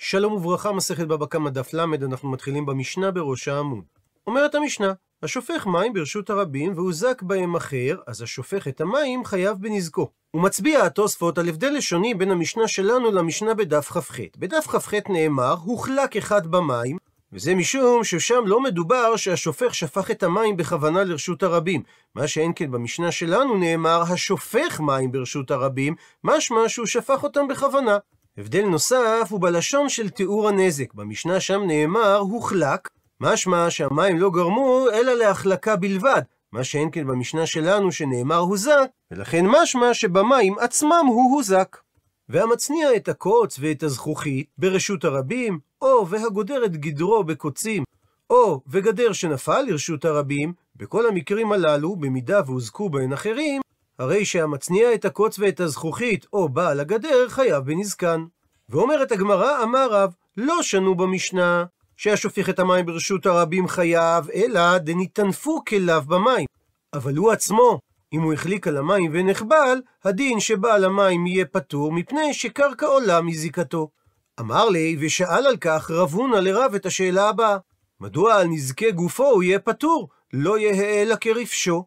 שלום וברכה, מסכת בבא קמא דף ל, אנחנו מתחילים במשנה בראש העמוד. אומרת המשנה, השופך מים ברשות הרבים והוזק בהם אחר, אז השופך את המים חייב בנזקו. הוא מצביע התוספות על הבדל לשוני בין המשנה שלנו למשנה בדף כ"ח. בדף כ"ח נאמר, הוחלק אחד במים, וזה משום ששם לא מדובר שהשופך שפך את המים בכוונה לרשות הרבים. מה שאין כן במשנה שלנו נאמר, השופך מים ברשות הרבים, משמע שהוא שפך אותם בכוונה. הבדל נוסף הוא בלשון של תיאור הנזק. במשנה שם נאמר, הוחלק, משמע שהמים לא גרמו אלא להחלקה בלבד. מה שאין כן במשנה שלנו שנאמר הוזק, ולכן משמע שבמים עצמם הוא הוזק. והמצניע את הקוץ ואת הזכוכית ברשות הרבים, או והגודר את גדרו בקוצים, או וגדר שנפל לרשות הרבים, בכל המקרים הללו, במידה והוזקו בהן אחרים, הרי שהמצניע את הקוץ ואת הזכוכית, או בעל הגדר, חייב בנזקן. ואומרת הגמרא, אמר רב, לא שנו במשנה, שהשופך את המים ברשות הרבים חייב, אלא דניתנפו כליו במים. אבל הוא עצמו, אם הוא החליק על המים ונחבל, הדין שבעל המים יהיה פטור, מפני שקרקע עולה מזיקתו. אמר לי, ושאל על כך רב הונא לרב את השאלה הבאה, מדוע על נזקי גופו הוא יהיה פטור, לא יהא אלא כרפשו?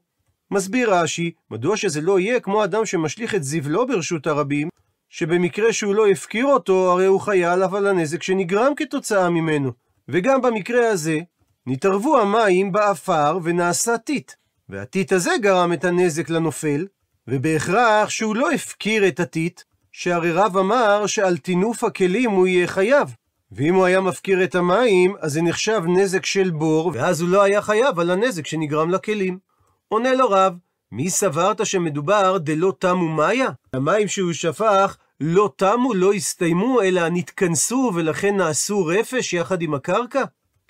מסביר רש"י, מדוע שזה לא יהיה כמו אדם שמשליך את זבלו ברשות הרבים, שבמקרה שהוא לא הפקיר אותו, הרי הוא עליו על הנזק שנגרם כתוצאה ממנו. וגם במקרה הזה, נתערבו המים באפר ונעשה טיט. והטיט הזה גרם את הנזק לנופל, ובהכרח שהוא לא הפקיר את הטיט, שהרי רב אמר שעל טינוף הכלים הוא יהיה חייב. ואם הוא היה מפקיר את המים, אז זה נחשב נזק של בור, ואז הוא לא היה חייב על הנזק שנגרם לכלים. עונה לו רב, מי סברת שמדובר דלא תמו מאיה? המים שהוא שפך לא תמו, לא הסתיימו, אלא נתכנסו ולכן נעשו רפש יחד עם הקרקע?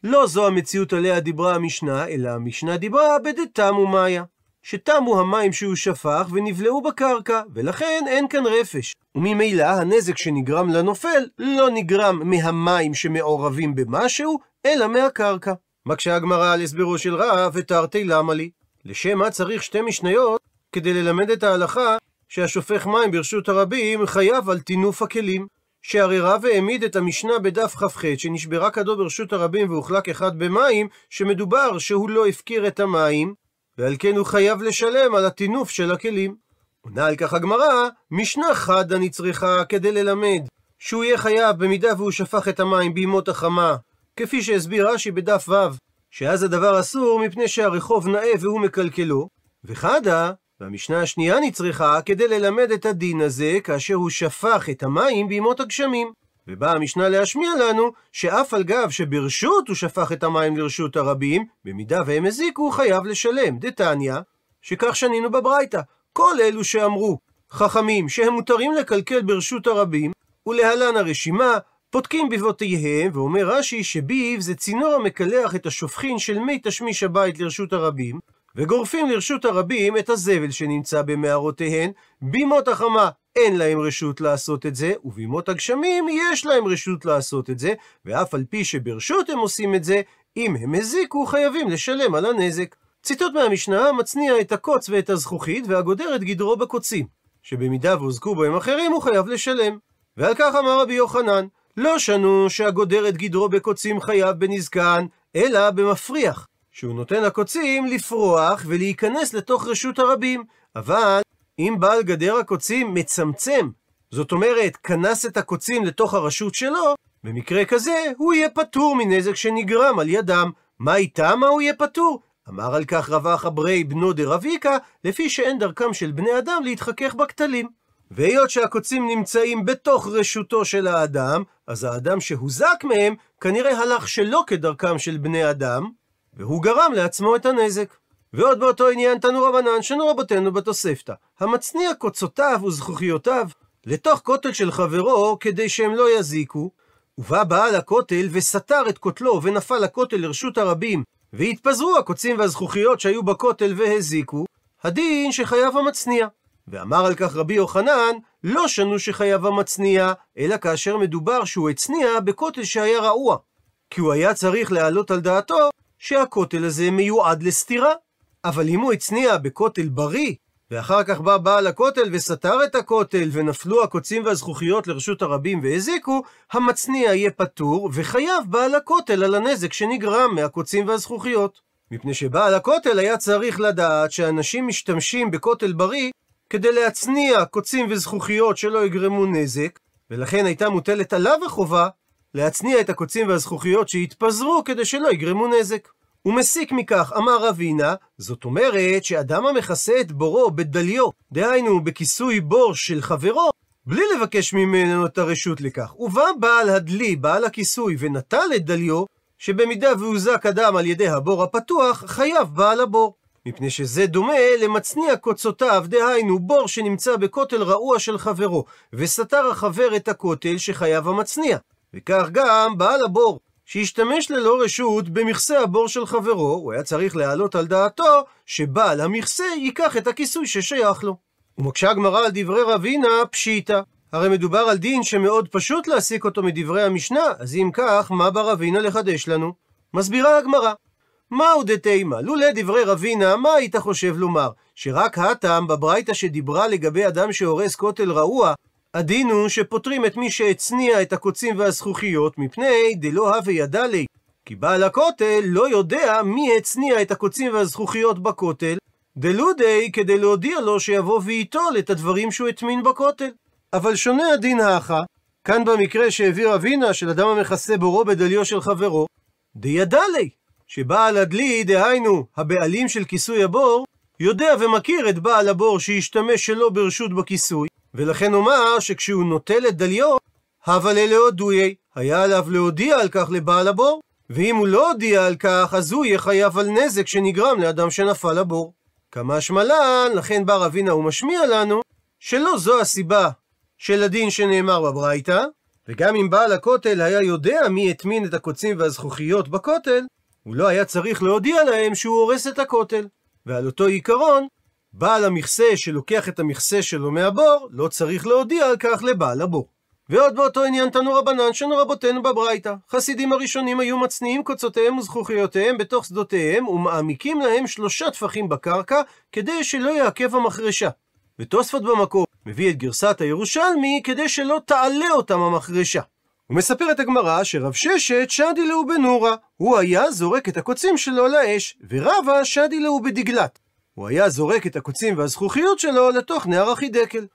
לא זו המציאות עליה דיברה המשנה, אלא המשנה דיברה בדתמו מאיה. שתמו המים שהוא שפך ונבלעו בקרקע, ולכן אין כאן רפש. וממילא הנזק שנגרם לנופל לא נגרם מהמים שמעורבים במשהו, אלא מהקרקע. מקשה הגמרא על הסברו של רב, ותרתי למה לי? לשם מה צריך שתי משניות כדי ללמד את ההלכה שהשופך מים ברשות הרבים חייב על טינוף הכלים. שהרי רב העמיד את המשנה בדף כ"ח שנשברה כדו ברשות הרבים והוחלק אחד במים, שמדובר שהוא לא הפקיר את המים, ועל כן הוא חייב לשלם על הטינוף של הכלים. עונה על כך הגמרא, משנה חד אני צריכה כדי ללמד שהוא יהיה חייב במידה והוא שפך את המים בימות החמה, כפי שהסביר רש"י בדף ו', שאז הדבר אסור מפני שהרחוב נאה והוא מקלקלו, וחדה, והמשנה השנייה נצרכה כדי ללמד את הדין הזה כאשר הוא שפך את המים בימות הגשמים. ובאה המשנה להשמיע לנו שאף על גב שברשות הוא שפך את המים לרשות הרבים, במידה והם הזיקו הוא חייב לשלם. דתניא, שכך שנינו בברייתא. כל אלו שאמרו, חכמים, שהם מותרים לקלקל ברשות הרבים, ולהלן הרשימה, פותקים בבותיהם, ואומר רש"י שביב זה צינור המקלח את השופכין של מי תשמיש הבית לרשות הרבים, וגורפים לרשות הרבים את הזבל שנמצא במערותיהן, בימות החמה אין להם רשות לעשות את זה, ובימות הגשמים יש להם רשות לעשות את זה, ואף על פי שברשות הם עושים את זה, אם הם הזיקו חייבים לשלם על הנזק. ציטוט מהמשנה מצניע את הקוץ ואת הזכוכית והגודר את גדרו בקוצים, שבמידה והוזקו בהם אחרים הוא חייב לשלם. ועל כך אמר רבי יוחנן, לא שנו שהגודר את גדרו בקוצים חייב בנזקן, אלא במפריח, שהוא נותן לקוצים לפרוח ולהיכנס לתוך רשות הרבים, אבל אם בעל גדר הקוצים מצמצם, זאת אומרת, כנס את הקוצים לתוך הרשות שלו, במקרה כזה הוא יהיה פטור מנזק שנגרם על ידם. מה איתם מה הוא יהיה פטור? אמר על כך רבח אברי בנו דרביקה, לפי שאין דרכם של בני אדם להתחכך בכתלים. והיות שהקוצים נמצאים בתוך רשותו של האדם, אז האדם שהוזק מהם כנראה הלך שלא כדרכם של בני אדם, והוא גרם לעצמו את הנזק. ועוד באותו עניין תנו רבנן שנו רבותינו בתוספתא, המצניע קוצותיו וזכוכיותיו לתוך כותל של חברו כדי שהם לא יזיקו, ובא בעל הכותל וסתר את כותלו ונפל הכותל לרשות הרבים, והתפזרו הקוצים והזכוכיות שהיו בכותל והזיקו, הדין שחייב המצניע. ואמר על כך רבי יוחנן, לא שנו שחייב המצניע, אלא כאשר מדובר שהוא הצניע בכותל שהיה רעוע. כי הוא היה צריך להעלות על דעתו שהכותל הזה מיועד לסתירה. אבל אם הוא הצניע בכותל בריא, ואחר כך בא בעל הכותל וסתר את הכותל, ונפלו הקוצים והזכוכיות לרשות הרבים והזיקו, המצניע יהיה פטור, וחייב בעל הכותל על הנזק שנגרם מהקוצים והזכוכיות. מפני שבעל הכותל היה צריך לדעת שאנשים משתמשים בכותל בריא כדי להצניע קוצים וזכוכיות שלא יגרמו נזק, ולכן הייתה מוטלת עליו החובה להצניע את הקוצים והזכוכיות שהתפזרו כדי שלא יגרמו נזק. הוא מסיק מכך, אמר רבינה, זאת אומרת שאדם המכסה את בורו בדליו, דהיינו בכיסוי בור של חברו, בלי לבקש ממנו את הרשות לכך. ובא בעל הדלי, בעל הכיסוי, ונטל את דליו, שבמידה והוזק אדם על ידי הבור הפתוח, חייב בעל הבור. מפני שזה דומה למצניע קוצותיו, דהיינו בור שנמצא בכותל רעוע של חברו, וסתר החבר את הכותל שחייב המצניע. וכך גם בעל הבור, שהשתמש ללא רשות במכסה הבור של חברו, הוא היה צריך להעלות על דעתו שבעל המכסה ייקח את הכיסוי ששייך לו. ומקשה הגמרא על דברי רבינה פשיטא. הרי מדובר על דין שמאוד פשוט להסיק אותו מדברי המשנה, אז אם כך, מה בא רבינה לחדש לנו? מסבירה הגמרא. מהו דתימה? לולא דברי רבינה, מה היית חושב לומר? שרק הטעם בברייתא שדיברה לגבי אדם שהורס כותל רעוע, הדין הוא שפוטרים את מי שהצניע את הקוצים והזכוכיות, מפני דלא הווה ידע לי. כי בעל הכותל לא יודע מי הצניע את הקוצים והזכוכיות בכותל, דלודי כדי להודיע לו שיבוא וייטול את הדברים שהוא הטמין בכותל. אבל שונה הדין האחה, כאן במקרה שהביא רבינה של אדם המכסה בורו בדליו של חברו, דידע לי, שבעל הדלי, דהיינו הבעלים של כיסוי הבור, יודע ומכיר את בעל הבור שהשתמש שלא ברשות בכיסוי, ולכן אומר שכשהוא נוטל את דליו, הווה ללהודויי, היה עליו להודיע על כך לבעל הבור, ואם הוא לא הודיע על כך, אז הוא יהיה חייב על נזק שנגרם לאדם שנפל לבור. כמה שמלן, לכן בא רבינה ומשמיע לנו, שלא זו הסיבה של הדין שנאמר בברייתא, וגם אם בעל הכותל היה יודע מי הטמין את הקוצים והזכוכיות בכותל, הוא לא היה צריך להודיע להם שהוא הורס את הכותל. ועל אותו עיקרון, בעל המכסה שלוקח את המכסה שלו מהבור, לא צריך להודיע על כך לבעל הבור. ועוד באותו עניין תנו רבנן שנו רבותינו בברייתא. חסידים הראשונים היו מצניעים קוצותיהם וזכוכיותיהם בתוך שדותיהם ומעמיקים להם שלושה טפחים בקרקע כדי שלא יעכב המחרשה. ותוספות במקור מביא את גרסת הירושלמי כדי שלא תעלה אותם המחרשה. ומספרת הגמרא שרב ששת שדי להו בנורה, הוא היה זורק את הקוצים שלו לאש, ורבא שדי להו בדגלת. הוא היה זורק את הקוצים והזכוכיות שלו לתוך נהר החידקל.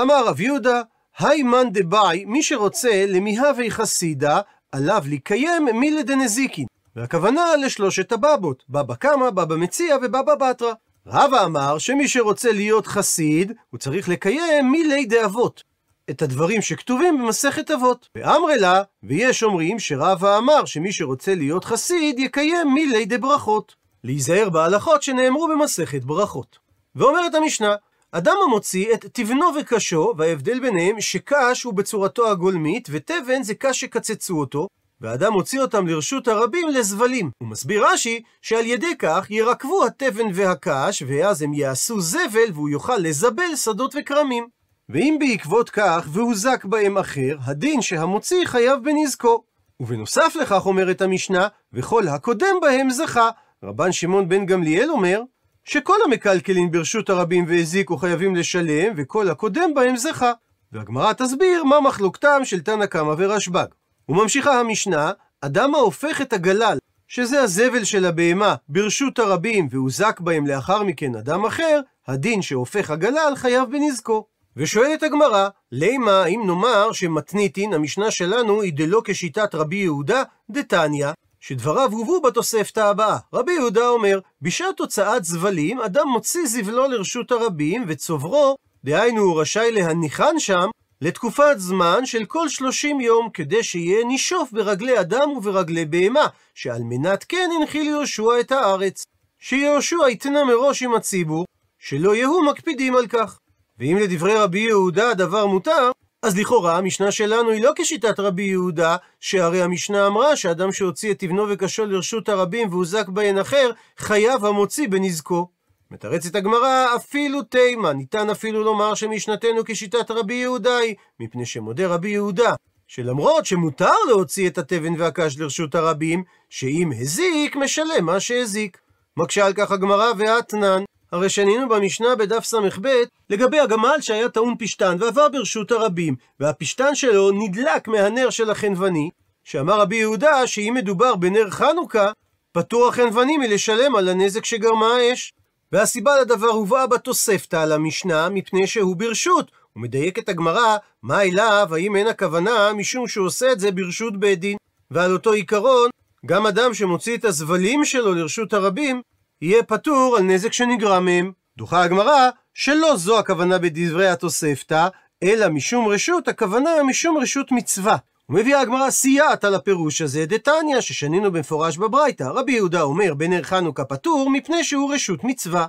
אמר רב יהודה, היי מאן דבאי, מי שרוצה למיהווה חסידה, עליו לקיים מילי דנזיקין. והכוונה לשלושת הבבות, בבא קמא, בבא מציע ובבא בתרא. רבא אמר שמי שרוצה להיות חסיד, הוא צריך לקיים מילי דאבות. את הדברים שכתובים במסכת אבות. ואמרי לה, ויש אומרים שרבא אמר שמי שרוצה להיות חסיד, יקיים מילי דברכות. להיזהר בהלכות שנאמרו במסכת ברכות. ואומרת המשנה, אדם המוציא את תבנו וקשו, וההבדל ביניהם שקש הוא בצורתו הגולמית, ותבן זה קש שקצצו אותו, והאדם מוציא אותם לרשות הרבים לזבלים. הוא מסביר רש"י שעל ידי כך ירקבו התבן והקש, ואז הם יעשו זבל והוא יוכל לזבל שדות וכרמים. ואם בעקבות כך והוזק בהם אחר, הדין שהמוציא חייב בנזקו. ובנוסף לכך אומרת המשנה, וכל הקודם בהם זכה. רבן שמעון בן גמליאל אומר, שכל המקלקלים ברשות הרבים והזיקו חייבים לשלם, וכל הקודם בהם זכה. והגמרא תסביר מה מחלוקתם של תנא קמא ורשב"ג. וממשיכה המשנה, אדם ההופך את הגלל, שזה הזבל של הבהמה, ברשות הרבים, והוזק בהם לאחר מכן אדם אחר, הדין שהופך הגלל חייב בנזקו. ושואלת הגמרא, לימה אם נאמר שמתניתין, המשנה שלנו היא דלא כשיטת רבי יהודה, דתניא, שדבריו הובאו בתוספתא הבאה. רבי יהודה אומר, בשעת הוצאת זבלים, אדם מוציא זבלו לרשות הרבים, וצוברו, דהיינו הוא רשאי להניחן שם, לתקופת זמן של כל שלושים יום, כדי שיהיה נישוף ברגלי אדם וברגלי בהמה, שעל מנת כן הנחיל יהושע את הארץ. שיהושע יתנה מראש עם הציבור, שלא יהיו מקפידים על כך. ואם לדברי רבי יהודה הדבר מותר, אז לכאורה המשנה שלנו היא לא כשיטת רבי יהודה, שהרי המשנה אמרה שאדם שהוציא את תבנו וקשו לרשות הרבים והוזק בהן אחר, חייב המוציא בנזקו. מתרצת הגמרא, אפילו תימה, ניתן אפילו לומר שמשנתנו כשיטת רבי יהודה היא, מפני שמודה רבי יהודה, שלמרות שמותר להוציא את התבן והקש לרשות הרבים, שאם הזיק, משלם מה שהזיק. מקשה על כך הגמרא ואתנן, הרי שנינו במשנה בדף ס"ב לגבי הגמל שהיה טעון פשתן ועבר ברשות הרבים, והפשתן שלו נדלק מהנר של החנווני, שאמר רבי יהודה שאם מדובר בנר חנוכה, פטור החנווני מלשלם על הנזק שגרמה האש. והסיבה לדבר הובאה בתוספתא על המשנה, מפני שהוא ברשות. ומדייקת הגמרא, מה אליו, האם אין הכוונה משום שהוא עושה את זה ברשות בית דין. ועל אותו עיקרון, גם אדם שמוציא את הזבלים שלו לרשות הרבים, יהיה פטור על נזק שנגרם מהם. דוחה הגמרא, שלא זו הכוונה בדברי התוספתא, אלא משום רשות, הכוונה משום רשות מצווה. ומביאה הגמרא סייעת על הפירוש הזה, דתניא, ששנינו במפורש בברייתא. רבי יהודה אומר, בנר חנוכה פטור, מפני שהוא רשות מצווה.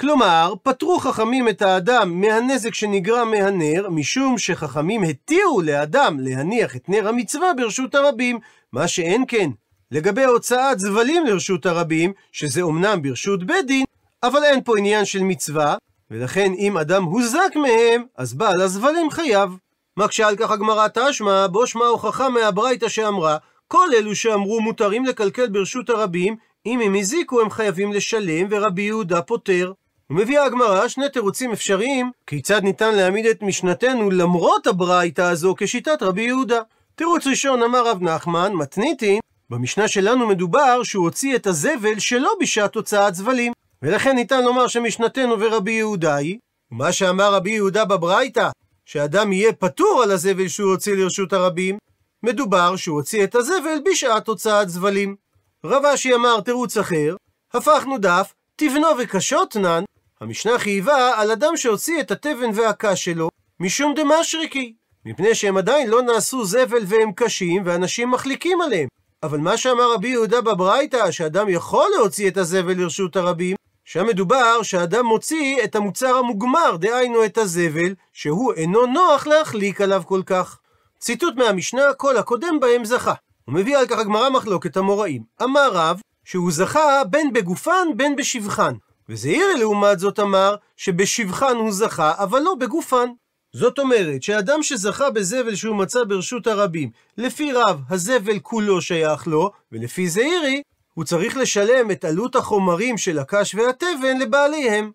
כלומר, פטרו חכמים את האדם מהנזק שנגרם מהנר, משום שחכמים התירו לאדם להניח את נר המצווה ברשות הרבים, מה שאין כן. לגבי הוצאת זבלים לרשות הרבים, שזה אומנם ברשות בית דין, אבל אין פה עניין של מצווה, ולכן אם אדם הוזק מהם, אז בעל הזבלים חייב. מקשה על כך הגמרא תשמע, בו שמע הוכחה מהברייתא שאמרה, כל אלו שאמרו מותרים לקלקל ברשות הרבים, אם הם הזיקו הם חייבים לשלם, ורבי יהודה פוטר. ומביאה הגמרא שני תירוצים אפשריים, כיצד ניתן להעמיד את משנתנו למרות הברייתא הזו כשיטת רבי יהודה. תירוץ ראשון אמר רב נחמן, מתניתין, במשנה שלנו מדובר שהוא הוציא את הזבל שלא בשעת הוצאת זבלים. ולכן ניתן לומר שמשנתנו ורבי יהודה היא, ומה שאמר רבי יהודה בברייתא, שאדם יהיה פטור על הזבל שהוא הוציא לרשות הרבים, מדובר שהוא הוציא את הזבל בשעת הוצאת זבלים. רב אשי אמר תירוץ אחר, הפכנו דף, תבנו וקשות נן, המשנה חייבה על אדם שהוציא את התבן והקש שלו משום דמשריקי, מפני שהם עדיין לא נעשו זבל והם קשים ואנשים מחליקים עליהם. אבל מה שאמר רבי יהודה בברייתא, שאדם יכול להוציא את הזבל לרשות הרבים, שם מדובר שאדם מוציא את המוצר המוגמר, דהיינו את הזבל, שהוא אינו נוח להחליק עליו כל כך. ציטוט מהמשנה, כל הקודם בהם זכה. הוא מביא על כך הגמרא מחלוקת המוראים. אמר רב, שהוא זכה בין בגופן בין בשבחן. וזעירי לעומת זאת אמר, שבשבחן הוא זכה, אבל לא בגופן. זאת אומרת, שאדם שזכה בזבל שהוא מצא ברשות הרבים, לפי רב, הזבל כולו שייך לו, ולפי זעירי, הוא צריך לשלם את עלות החומרים של הקש והתבן לבעליהם.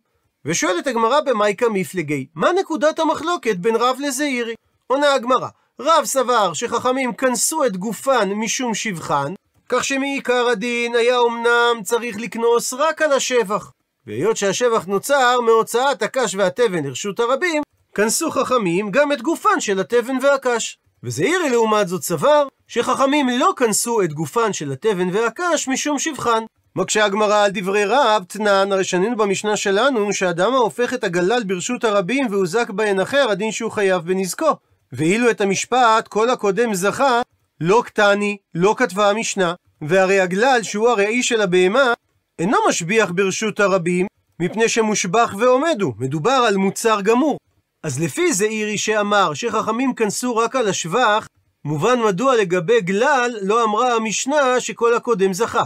ושואלת הגמרא במייקה מפלגי, מה נקודת המחלוקת בין רב לזעירי? עונה הגמרא, רב סבר שחכמים כנסו את גופן משום שבחן, כך שמעיקר הדין היה אמנם צריך לקנוס רק על השבח. והיות שהשבח נוצר מהוצאת הקש והתבן לרשות הרבים, כנסו חכמים גם את גופן של התבן והקש. וזעירי לעומת זאת סבר שחכמים לא כנסו את גופן של התבן והקש משום שבחן. מקשה הגמרא על דברי רב, תנן, הרי שנינו במשנה שלנו, שאדם ההופך את הגלל ברשות הרבים והוזק בהן אחר, הדין שהוא חייב בנזקו. ואילו את המשפט, כל הקודם זכה, לא קטני, לא כתבה המשנה, והרי הגלל, שהוא הראי של הבהמה, אינו משביח ברשות הרבים, מפני שמושבח ועומד הוא, מדובר על מוצר גמור. אז לפי זה אירי שאמר שחכמים כנסו רק על השבח, מובן מדוע לגבי גלל לא אמרה המשנה שכל הקודם זכה.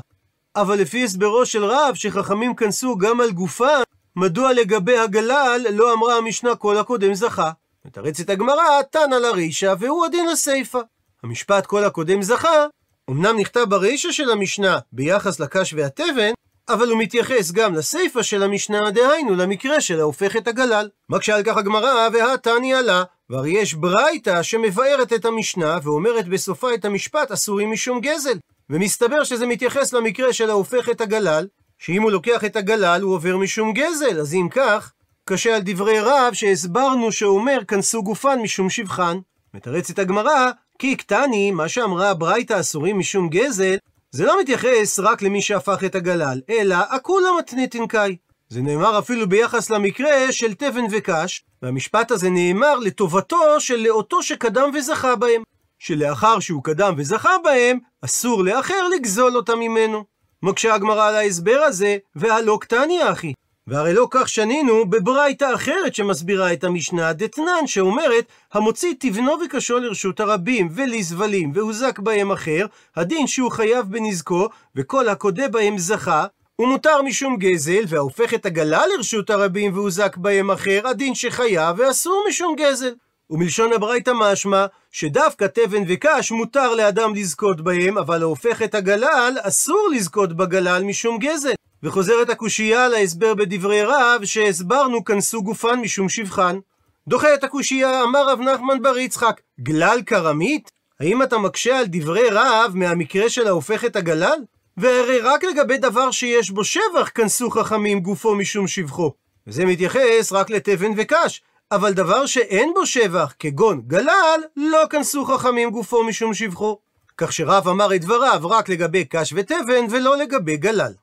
אבל לפי הסברו של רב שחכמים כנסו גם על גופה, מדוע לגבי הגלל לא אמרה המשנה כל הקודם זכה. מתרצת הגמרא, תנא לרישא והוא הדין לסיפא. המשפט כל הקודם זכה, אמנם נכתב ברישא של המשנה ביחס לקש והתבן, אבל הוא מתייחס גם לסיפא של המשנה, דהיינו למקרה של ההופך את הגלל. מקשה על כך הגמרא, והתניא לה, והרי יש ברייתא שמבארת את המשנה, ואומרת בסופה את המשפט אסורים משום גזל. ומסתבר שזה מתייחס למקרה של ההופך את הגלל, שאם הוא לוקח את הגלל הוא עובר משום גזל, אז אם כך, קשה על דברי רב שהסברנו שאומר כנסו גופן משום שבחן. מתרצת הגמרא, כי קטני, מה שאמרה הברייתא אסורים משום גזל, זה לא מתייחס רק למי שהפך את הגלל, אלא הכולה מתניתין קאי. זה נאמר אפילו ביחס למקרה של תבן וקש, והמשפט הזה נאמר לטובתו של לאותו שקדם וזכה בהם. שלאחר שהוא קדם וזכה בהם, אסור לאחר לגזול אותם ממנו. מקשה הגמרא על ההסבר הזה, והלא קטניה אחי. והרי לא כך שנינו בברייתא אחרת שמסבירה את המשנה דתנן שאומרת המוציא תבנו וקשו לרשות הרבים ולזבלים והוזק בהם אחר הדין שהוא חייב בנזקו וכל הקודה בהם זכה הוא מותר משום גזל וההופך את הגלה לרשות הרבים והוזק בהם אחר הדין שחייב ואסור משום גזל. ומלשון הברייתא משמע שדווקא תבן וקש מותר לאדם לזכות בהם אבל ההופך את הגלל אסור לזכות בגלל משום גזל וחוזרת הקושייה להסבר בדברי רב, שהסברנו כנסו גופן משום שבחן. דוחה את הקושייה, אמר רב נחמן בר יצחק, גלל כרמית? האם אתה מקשה על דברי רב מהמקרה של ההופך את הגלל? והרי רק לגבי דבר שיש בו שבח כנסו חכמים גופו משום שבחו. וזה מתייחס רק לתבן וקש, אבל דבר שאין בו שבח, כגון גלל, לא כנסו חכמים גופו משום שבחו. כך שרב אמר את דבריו רק לגבי קש ותבן, ולא לגבי גלל.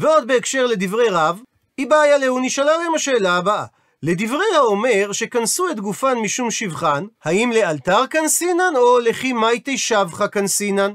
ועוד בהקשר לדברי רב, היא בעיה לאו נשאלה להם השאלה הבאה. לדברי האומר שכנסו את גופן משום שבחן, האם לאלתר כנסינן או לכי מייטי שבחה כנסינן?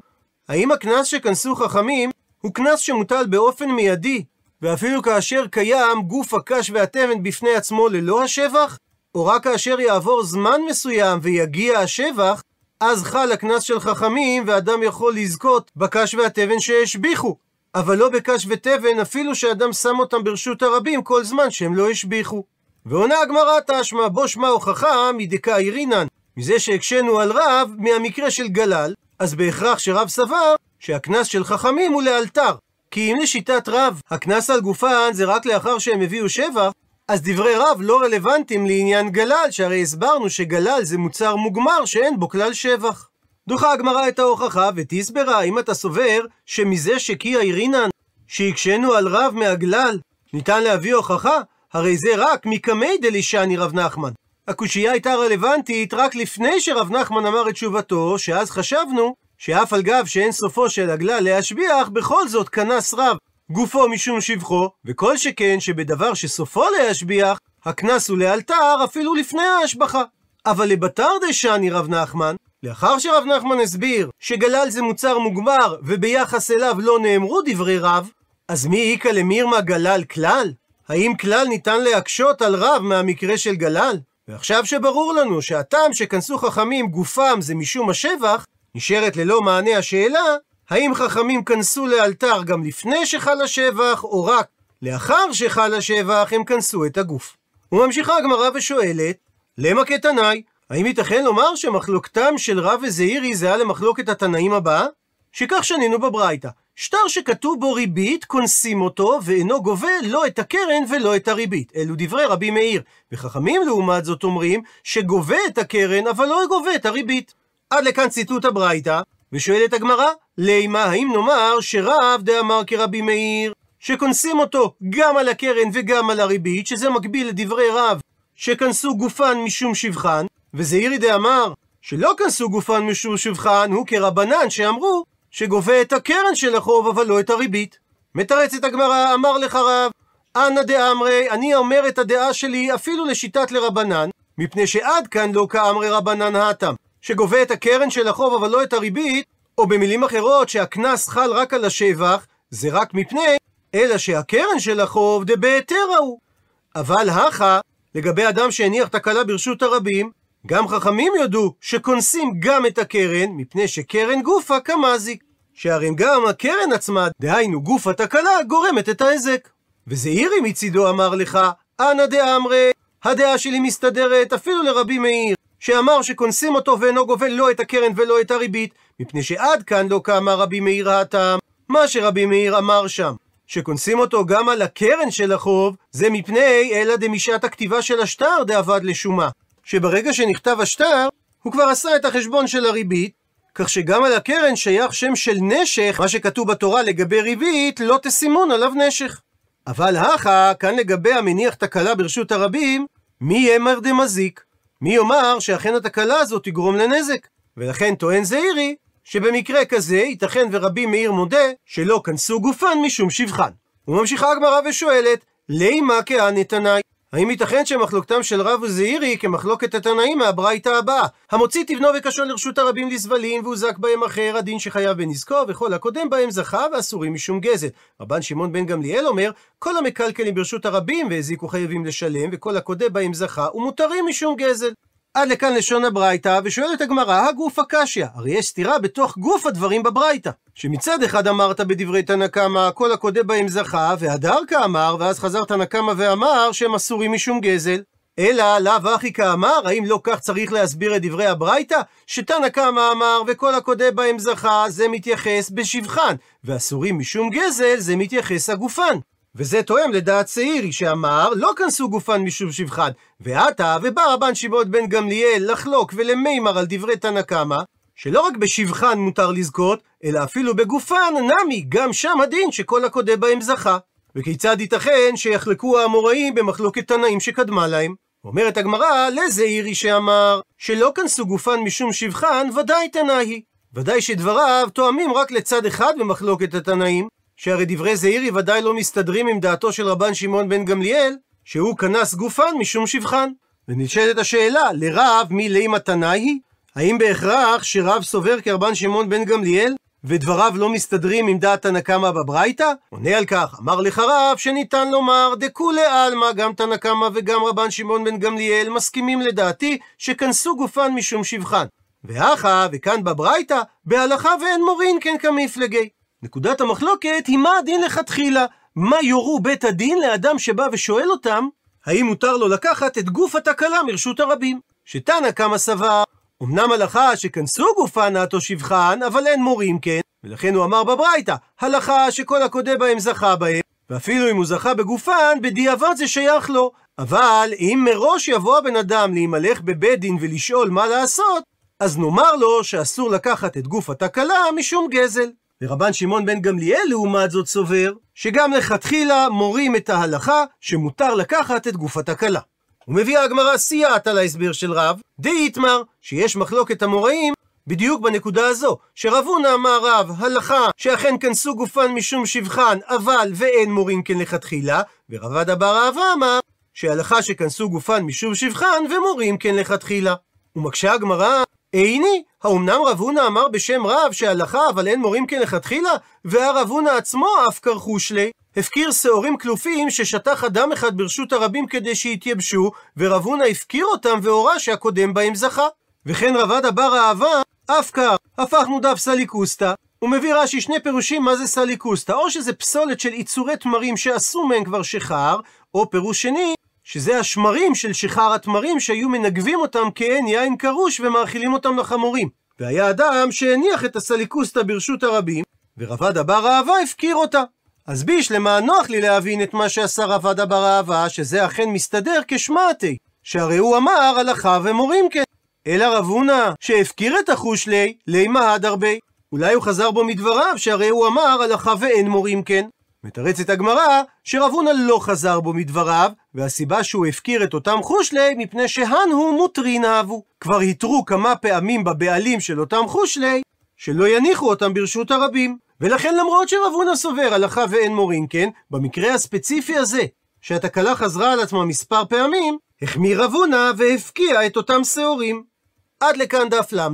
האם הקנס שכנסו חכמים הוא קנס שמוטל באופן מיידי, ואפילו כאשר קיים גוף הקש והתבן בפני עצמו ללא השבח? או רק כאשר יעבור זמן מסוים ויגיע השבח, אז חל הקנס של חכמים ואדם יכול לזכות בקש והתבן שהשביחו. אבל לא בקש ותבן אפילו שאדם שם אותם ברשות הרבים כל זמן שהם לא השביחו. ועונה הגמרא תשמע בו שמע הוכחה מדקה אירינן, מזה שהקשינו על רב מהמקרה של גלל, אז בהכרח שרב סבר שהקנס של חכמים הוא לאלתר. כי אם לשיטת רב, הקנס על גופן זה רק לאחר שהם הביאו שבח, אז דברי רב לא רלוונטיים לעניין גלל, שהרי הסברנו שגלל זה מוצר מוגמר שאין בו כלל שבח. דוחה הגמרא את ההוכחה ותסברה, אם אתה סובר שמזה שקיה אירינן, שהקשינו על רב מהגלל, ניתן להביא הוכחה, הרי זה רק מקמי דלישני רב נחמן. הקושייה הייתה רלוונטית רק לפני שרב נחמן אמר את תשובתו, שאז חשבנו שאף על גב שאין סופו של הגלל להשביח, בכל זאת כנס רב גופו משום שבחו, וכל שכן שבדבר שסופו להשביח, הקנס הוא לאלתר אפילו לפני ההשבחה. אבל לבתר דשני רב נחמן, לאחר שרב נחמן הסביר שגלל זה מוצר מוגמר וביחס אליו לא נאמרו דברי רב, אז מי איכא למירמה גלל כלל? האם כלל ניתן להקשות על רב מהמקרה של גלל? ועכשיו שברור לנו שהטעם שכנסו חכמים גופם זה משום השבח, נשארת ללא מענה השאלה, האם חכמים כנסו לאלתר גם לפני שחל השבח, או רק לאחר שחל השבח הם כנסו את הגוף. וממשיכה הגמרא ושואלת, למה כתנאי? האם ייתכן לומר שמחלוקתם של רב וזעירי זהה למחלוקת התנאים הבאה? שכך שנינו בברייתא. שטר שכתוב בו ריבית, כונסים אותו, ואינו גובה לא את הקרן ולא את הריבית. אלו דברי רבי מאיר. וחכמים לעומת זאת אומרים, שגובה את הקרן, אבל לא גובה את הריבית. עד לכאן ציטוט הברייתא, ושואלת הגמרא, לימה, האם נאמר שרב דאמר כרבי מאיר, שכונסים אותו גם על הקרן וגם על הריבית, שזה מקביל לדברי רב, שכנסו גופן משום שבחן, וזעירי דאמר, שלא כנסו גופן משום שבחן, הוא כרבנן שאמרו, שגובה את הקרן של החוב אבל לא את הריבית. מתרצת הגמרא, אמר לך רב, אנא דאמרי, אני אומר את הדעה שלי אפילו לשיטת לרבנן, מפני שעד כאן לא כאמרי רבנן האטם, שגובה את הקרן של החוב אבל לא את הריבית, או במילים אחרות שהקנס חל רק על השבח, זה רק מפני, אלא שהקרן של החוב דבהתרא הוא. אבל הכה, לגבי אדם שהניח תקלה ברשות הרבים, גם חכמים יודו שכונסים גם את הקרן, מפני שקרן גופה כמזיק. שהרי גם הקרן עצמה, דהיינו גוף התקלה, גורמת את ההיזק. וזעירי מצידו אמר לך, אנא דאמרי, הדעה שלי מסתדרת אפילו לרבי מאיר, שאמר שכונסים אותו ואינו גובל לא את הקרן ולא את הריבית, מפני שעד כאן לא קמה רבי מאיר הטעם. מה שרבי מאיר אמר שם, שכונסים אותו גם על הקרן של החוב, זה מפני אלא דמשעת הכתיבה של השטר דאבד לשומה. שברגע שנכתב השטר, הוא כבר עשה את החשבון של הריבית, כך שגם על הקרן שייך שם של נשך, מה שכתוב בתורה לגבי ריבית, לא תסימון עליו נשך. אבל הכה, כאן לגבי המניח תקלה ברשות הרבים, מי יאמר דמזיק? מי יאמר שאכן התקלה הזאת תגרום לנזק? ולכן טוען זעירי, שבמקרה כזה ייתכן ורבי מאיר מודה שלא כנסו גופן משום שבחן. וממשיכה הגמרא ושואלת, לימה כהני תנאי? האם ייתכן שמחלוקתם של רב וזעירי כמחלוקת התנאים מהברייתא הבאה? המוציא תבנו וקשון לרשות הרבים לזבלים והוזק בהם אחר הדין שחייב בנזקו וכל הקודם בהם זכה ואסורים משום גזל. רבן שמעון בן גמליאל אומר כל המקלקלים ברשות הרבים והזיקו חייבים לשלם וכל הקודם בהם זכה ומותרים משום גזל. עד לכאן לשון הברייתא, ושואלת הגמרא, הגוף הקשיא, הרי יש סתירה בתוך גוף הדברים בברייתא. שמצד אחד אמרת בדברי תנא קמא, כל הקודה בהם זכה, והדר כאמר, ואז חזר תנא קמא ואמר שהם אסורים משום גזל. אלא לאו אחי כאמר, האם לא כך צריך להסביר את דברי הברייתא? שתנא קמא אמר, וכל הקודה בהם זכה, זה מתייחס בשבחן, ואסורים משום גזל, זה מתייחס הגופן. וזה תואם לדעת שעירי שאמר, לא כנסו גופן משום שבחן. ועתה, ובא רבן שמעון בן גמליאל לחלוק ולמימר על דברי תנא קמא, שלא רק בשבחן מותר לזכות, אלא אפילו בגופן נמי, גם שם הדין שכל הקודה בהם זכה. וכיצד ייתכן שיחלקו האמוראים במחלוקת תנאים שקדמה להם? אומרת הגמרא, לזעירי שאמר, שלא כנסו גופן משום שבחן, ודאי תנאי. ודאי שדבריו תואמים רק לצד אחד במחלוקת התנאים, שהרי דברי זעירי ודאי לא מסתדרים עם דעתו של רבן שמעון בן גמליאל, שהוא כנס גופן משום שבחן. ונשאלת השאלה, לרב מי לימה תנאי? האם בהכרח שרב סובר כרבן שמעון בן גמליאל, ודבריו לא מסתדרים עם דעת תנא קמא בברייתא? עונה על כך, אמר לך רב שניתן לומר דכולי עלמא, גם תנא קמא וגם רבן שמעון בן גמליאל מסכימים לדעתי שכנסו גופן משום שבחן. והכה, וכאן בברייתא, בהלכה ואין מורין כן כמפלגי. נקודת המחלוקת היא מה הדין לכתחילה, מה יורו בית הדין לאדם שבא ושואל אותם, האם מותר לו לקחת את גוף התקלה מרשות הרבים. שתנא קמא סבר, אמנם הלכה שכנסו גופן נעתו שבחן, אבל אין מורים כן, ולכן הוא אמר בברייתא, הלכה שכל הקודה בהם זכה בהם, ואפילו אם הוא זכה בגופן, בדיעבד זה שייך לו. אבל אם מראש יבוא הבן אדם להימלך בבית דין ולשאול מה לעשות, אז נאמר לו שאסור לקחת את גוף התקלה משום גזל. ורבן שמעון בן גמליאל לעומת זאת סובר, שגם לכתחילה מורים את ההלכה שמותר לקחת את גוף התקלה. ומביאה הגמרא סייעת על ההסבר של רב, די איתמר, שיש מחלוקת המוראים בדיוק בנקודה הזו, שרב הונא אמר רב, הלכה שאכן כנסו גופן משום שבחן, אבל ואין מורים כן לכתחילה, ורב עדה בר אהבה אמר, שהלכה שכנסו גופן משום שבחן, ומורים כן לכתחילה. ומקשה הגמרא, איני, האומנם רב הונא אמר בשם רב שהלכה אבל אין מורים כלכתחילה? והרב הונא עצמו אף כרכוש לי. הפקיר שעורים כלופים ששטח אדם אחד ברשות הרבים כדי שיתייבשו, ורב הונא הפקיר אותם והורה שהקודם בהם זכה. וכן רב עדה בר אהבה, אף קר, הפכנו דף סליקוסטה. הוא מביא רש"י שני פירושים מה זה סליקוסטה, או שזה פסולת של יצורי תמרים שעשו מהם כבר שחר, או פירוש שני, שזה השמרים של שיכר התמרים שהיו מנגבים אותם כעין יין קרוש ומאכילים אותם לחמורים. והיה אדם שהניח את הסליקוסטה ברשות הרבים, ורבד אבר אהבה הפקיר אותה. אז בישלמה נוח לי להבין את מה שעשה רבד אבר אהבה, שזה אכן מסתדר כשמעתי, שהרי הוא אמר הלכה ומורים כן. אלא רב הונא, שהפקיר את החוש לי, לי מהד הרבה. אולי הוא חזר בו מדבריו, שהרי הוא אמר הלכה ואין מורים כן. מתרצת הגמרא שרב הונא לא חזר בו מדבריו, והסיבה שהוא הפקיר את אותם חושלי, מפני שהן הוא מוטרין אהבו. כבר התרו כמה פעמים בבעלים של אותם חושלי, שלא יניחו אותם ברשות הרבים. ולכן למרות שרב הונא סובר הלכה ואין מורין כן, במקרה הספציפי הזה, שהתקלה חזרה על עצמה מספר פעמים, החמיר רב הונא והפקיע את אותם שעורים. עד לכאן דף ל',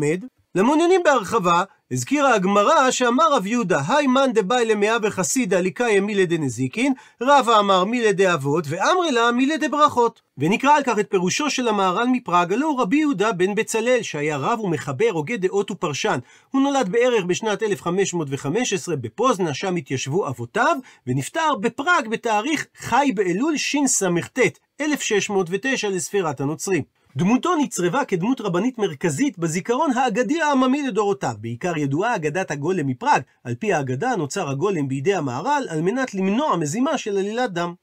למעוניינים בהרחבה, הזכירה הגמרא שאמר רב יהודה, האי מאן דבעי למהוי חסידא לקיים מילי דנזיקין, רבא אמר מילי דאבות, ואמרי לה מילי דברכות. ונקרא על כך את פירושו של המהר"ל מפראג, הלא רבי יהודה בן בצלאל, שהיה רב ומחבר, הוגה דעות ופרשן. הוא נולד בערך בשנת 1515 בפוזנה, שם התיישבו אבותיו, ונפטר בפראג בתאריך חי באלול שס"ט, 1609 לספירת הנוצרים. דמותו נצרבה כדמות רבנית מרכזית בזיכרון האגדי העממי לדורותיו. בעיקר ידועה אגדת הגולם מפראג. על פי האגדה נוצר הגולם בידי המהר"ל על מנת למנוע מזימה של עלילת דם.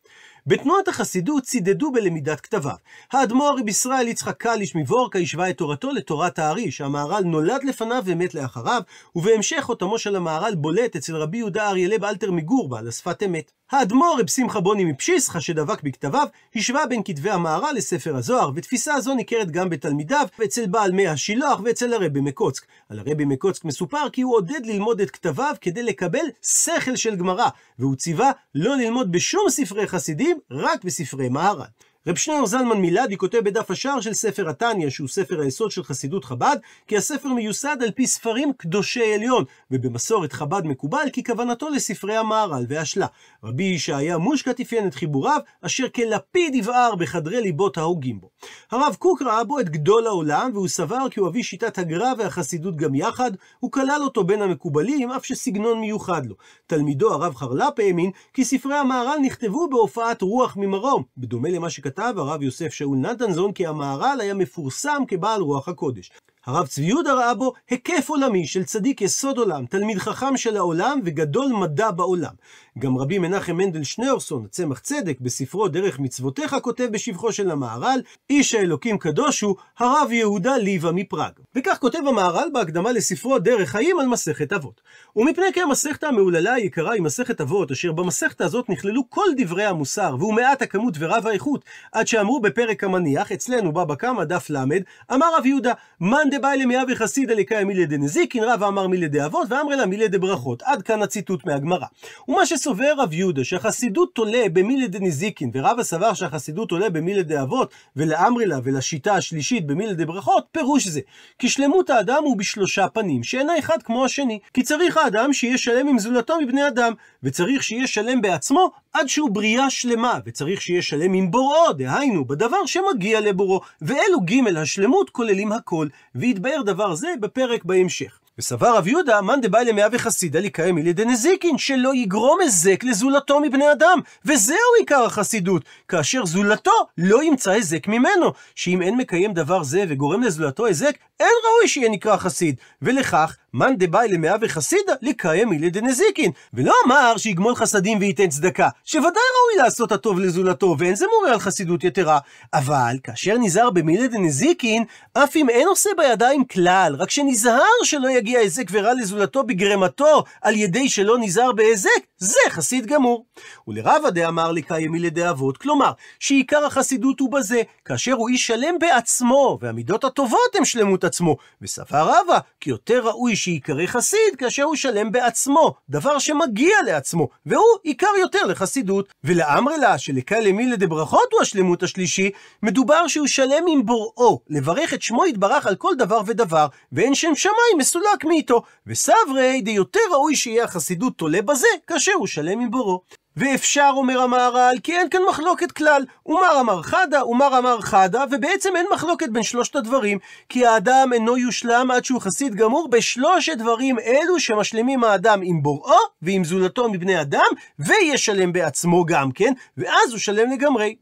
בתנועת החסידות צידדו בלמידת כתביו. האדמו"ר רב ישראל יצחק קליש מבורקה השווה את תורתו לתורת הארי, שהמהר"ל נולד לפניו ומת לאחריו, ובהמשך חותמו של המהר"ל בולט אצל רבי יהודה אריה לב אלתר מגור בעל השפת אמת. האדמו"ר רב שמחה בוני מפשיסחה שדבק בכתביו, השווה בין כתבי המהר"ל לספר הזוהר, ותפיסה זו ניכרת גם בתלמידיו, ואצל בעל מי השילוח ואצל הרבי מקוצק. על הרבי מקוצק מסופר כי הוא עודד ללמוד את כתביו כדי לקבל שכל של גמרא, והוא ציווה לא ללמוד בשום ספרי חסידים, רק בספרי מהר"ל. רב שניאור זלמן מילדי כותב בדף השער של ספר התניא, שהוא ספר היסוד של חסידות חב"ד, כי הספר מיוסד על פי ספרים קדושי עליון, ובמסורת חב"ד מקובל כי כוונתו לספרי המהר"ל והשלה. רבי ישעיה מושקת אפיין את חיבוריו, אשר כלפיד יבער בחדרי ליבות ההוגים בו. הרב קוק ראה בו את גדול העולם, והוא סבר כי הוא אבי שיטת הגר"א והחסידות גם יחד, הוא כלל אותו בין המקובלים, אף שסגנון מיוחד לו. תלמידו הרב חרל"פ האמין כי ספרי המהר"ל נכתבו בהופעת רוח ממרום, בדומה למה שכתב כתב הרב יוסף שאול נתנזון כי המהר"ל היה מפורסם כבעל רוח הקודש. הרב צבי יהודה ראה בו היקף עולמי של צדיק יסוד עולם, תלמיד חכם של העולם וגדול מדע בעולם. גם רבי מנחם מנדל שניאורסון, צמח צדק, בספרו דרך מצוותיך, כותב בשבחו של המהר"ל, איש האלוקים קדוש הוא הרב יהודה ליבה מפראג. וכך כותב המהר"ל בהקדמה לספרו דרך חיים על מסכת אבות. ומפני כי המסכתא המהוללה היקרה היא מסכת אבות, אשר במסכתא הזאת נכללו כל דברי המוסר, והוא מעט הכמות ורב האיכות, עד שאמרו בפרק המניח, אצלנו בבא קמא דף ל', אמר רב יהודה, מאן דבאי למיה וחסידא לקאי מילי דנזיקין, רב אמר מילי דאבות, ואמרי לה מילי דברכות. עד כאן הציטוט מהגמרא. ומה שסובר רב יהודה, שהחסידות תולה במילי דנזיקין, ורבא סבר שהחסידות תולה במילי דאבות, ולאמרי לה ולשיטה השלישית במילי דברכות, פירוש זה. כי שלמות האדם הוא בשלושה פנים, שאינה אחד כמו השני. כי צריך האדם שיהיה שלם עם זולתו מבני אדם, וצריך שיהיה שלם בעצמו עד שהוא בריאה שלמה, וצריך שיהיה שלם עם בוראו, דהיינו, בדבר שמגיע לבוראו, ואלו ג' השלמות כוללים הכל, ויתבאר דבר זה בפרק בהמשך. וסבר רב יהודה, מאן דבאי למאה וחסידא לקיים אלי דנזיקין, שלא יגרום היזק לזולתו מבני אדם. וזהו עיקר החסידות, כאשר זולתו לא ימצא היזק ממנו. שאם אין מקיים דבר זה וגורם לזולתו היזק, אין ראוי שיהיה נקרא חסיד. ולכך, מאן דבאי למאה וחסידא לקיים אלי דנזיקין. ולא אמר שיגמול חסדים וייתן צדקה, שוודאי ראוי לעשות הטוב לזולתו, ואין זה מורה על חסידות יתרה. אבל, כאשר נזהר במילי דנזיקין, אף אם אין עושה בידיים כלל, רק שנזהר שלא יגיע היזק ורע לזולתו בגרמתו, על ידי שלא נזהר בהיזק, זה חסיד גמור. ולרבא דאמר לקיים מילי דאבות, כלומר, שעיקר החסידות הוא בזה, כאשר הוא איש שלם בעצמו, והמידות הטובות הם שלמות עצמו. וסבר רבא, כי יותר ראוי שיקרא חסיד כאשר הוא שלם בעצמו, דבר שמגיע לעצמו, והוא עיקר יותר לחסידות. ולאמרי לה, שלקה למילי דברכות הוא השלמות השלישי, מדובר שהוא שלם עם בוראו, לברך את שמו יתברך על כל דבר ודבר, ואין שם שמיים מסולק מאיתו. וסברי דיותר ראוי שיהיה החסידות תולה בזה, כאשר הוא שלם עם בוראו. ואפשר, אומר המהר"ל, כי אין כאן מחלוקת כלל. ומר אמר חדה, ומר אמר חדה, ובעצם אין מחלוקת בין שלושת הדברים, כי האדם אינו יושלם עד שהוא חסיד גמור בשלושת דברים אלו שמשלימים האדם עם בוראו ועם זולתו מבני אדם, וישלם בעצמו גם כן, ואז הוא שלם לגמרי.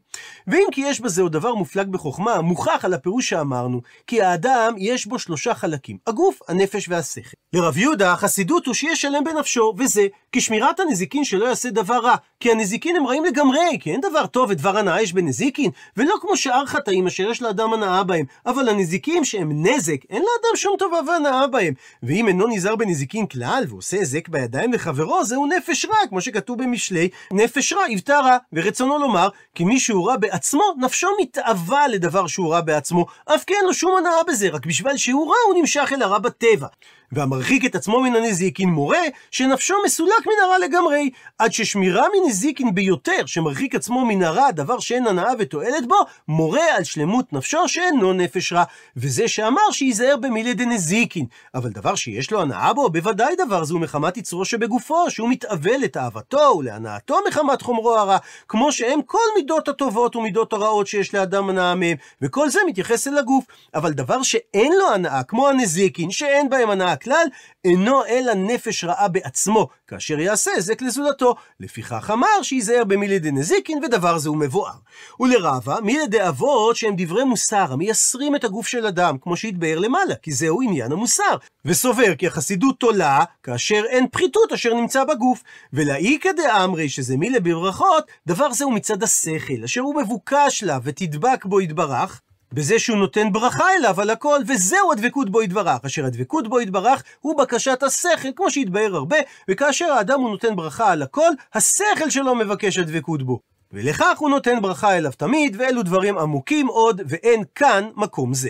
ואם כי יש בזה עוד דבר מופלג בחוכמה, מוכח על הפירוש שאמרנו, כי האדם יש בו שלושה חלקים, הגוף, הנפש והשכל. לרב יהודה, החסידות הוא שיהיה שלם בנפשו, וזה כשמירת הנזיקין שלא יעשה דבר רע, כי הנזיקין הם רעים לגמרי, כי אין דבר טוב ודבר הנאה יש בנזיקין, ולא כמו שאר חטאים אשר יש לאדם הנאה בהם, אבל הנזיקים שהם נזק, אין לאדם שום טובה והנאה בהם. ואם אינו נזהר בנזיקין כלל, ועושה היזק בידיים לחברו, זהו נפש רע, כמו שכתוב במשלי, נפש רע יבטא רע, ורצונו לומר, כי מי רע בעצמו, נפשו מתאווה לדבר שהוא רע בעצמו, אף כי אין לו שום הנאה בזה, רק בשביל שהוא רע הוא נמשך אל הרע בטבע. והמרחיק את עצמו מן הנזיקין מורה שנפשו מסולק מן הרע לגמרי, עד ששמירה מנזיקין ביותר, שמרחיק עצמו מן הרע, דבר שאין הנאה ותועלת בו, מורה על שלמות נפשו שאינו נפש רע. וזה שאמר שייזהר במילי דנזיקין. אבל דבר שיש לו הנאה בו, בוודאי דבר זו מחמת יצרו שבגופו, שהוא מתאבל לתאוותו ולהנאתו מחמת חומרו הרע, כמו שהם כל מידות הטובות ומידות הרעות שיש לאדם הנאה מהם, וכל זה מתייחס אל הגוף. אבל דבר שאין לו הנאה, כמו הנזיקין, שאין בהם הנאה הכלל, אינו אלא נפש רעה בעצמו, כאשר יעשה היזק לזולתו. לפיכך אמר שייזהר במילי דנזיקין, ודבר זה הוא מבואר. ולרבה, מילי דאבות שהם דברי מוסר, המייסרים את הגוף של אדם, כמו שהתבאר למעלה, כי זהו עניין המוסר. וסובר כי החסידות תולה, כאשר אין פחיתות אשר נמצא בגוף. ולאיכא דאמרי, שזה מילי בברכות, דבר זה הוא מצד השכל, אשר הוא מבוקש לה, ותדבק בו יתברך, בזה שהוא נותן ברכה אליו על הכל, וזהו הדבקות בו יתברך. אשר הדבקות בו יתברך הוא בקשת השכל, כמו שהתבהר הרבה, וכאשר האדם הוא נותן ברכה על הכל, השכל שלו מבקש הדבקות בו. ולכך הוא נותן ברכה אליו תמיד, ואלו דברים עמוקים עוד, ואין כאן מקום זה.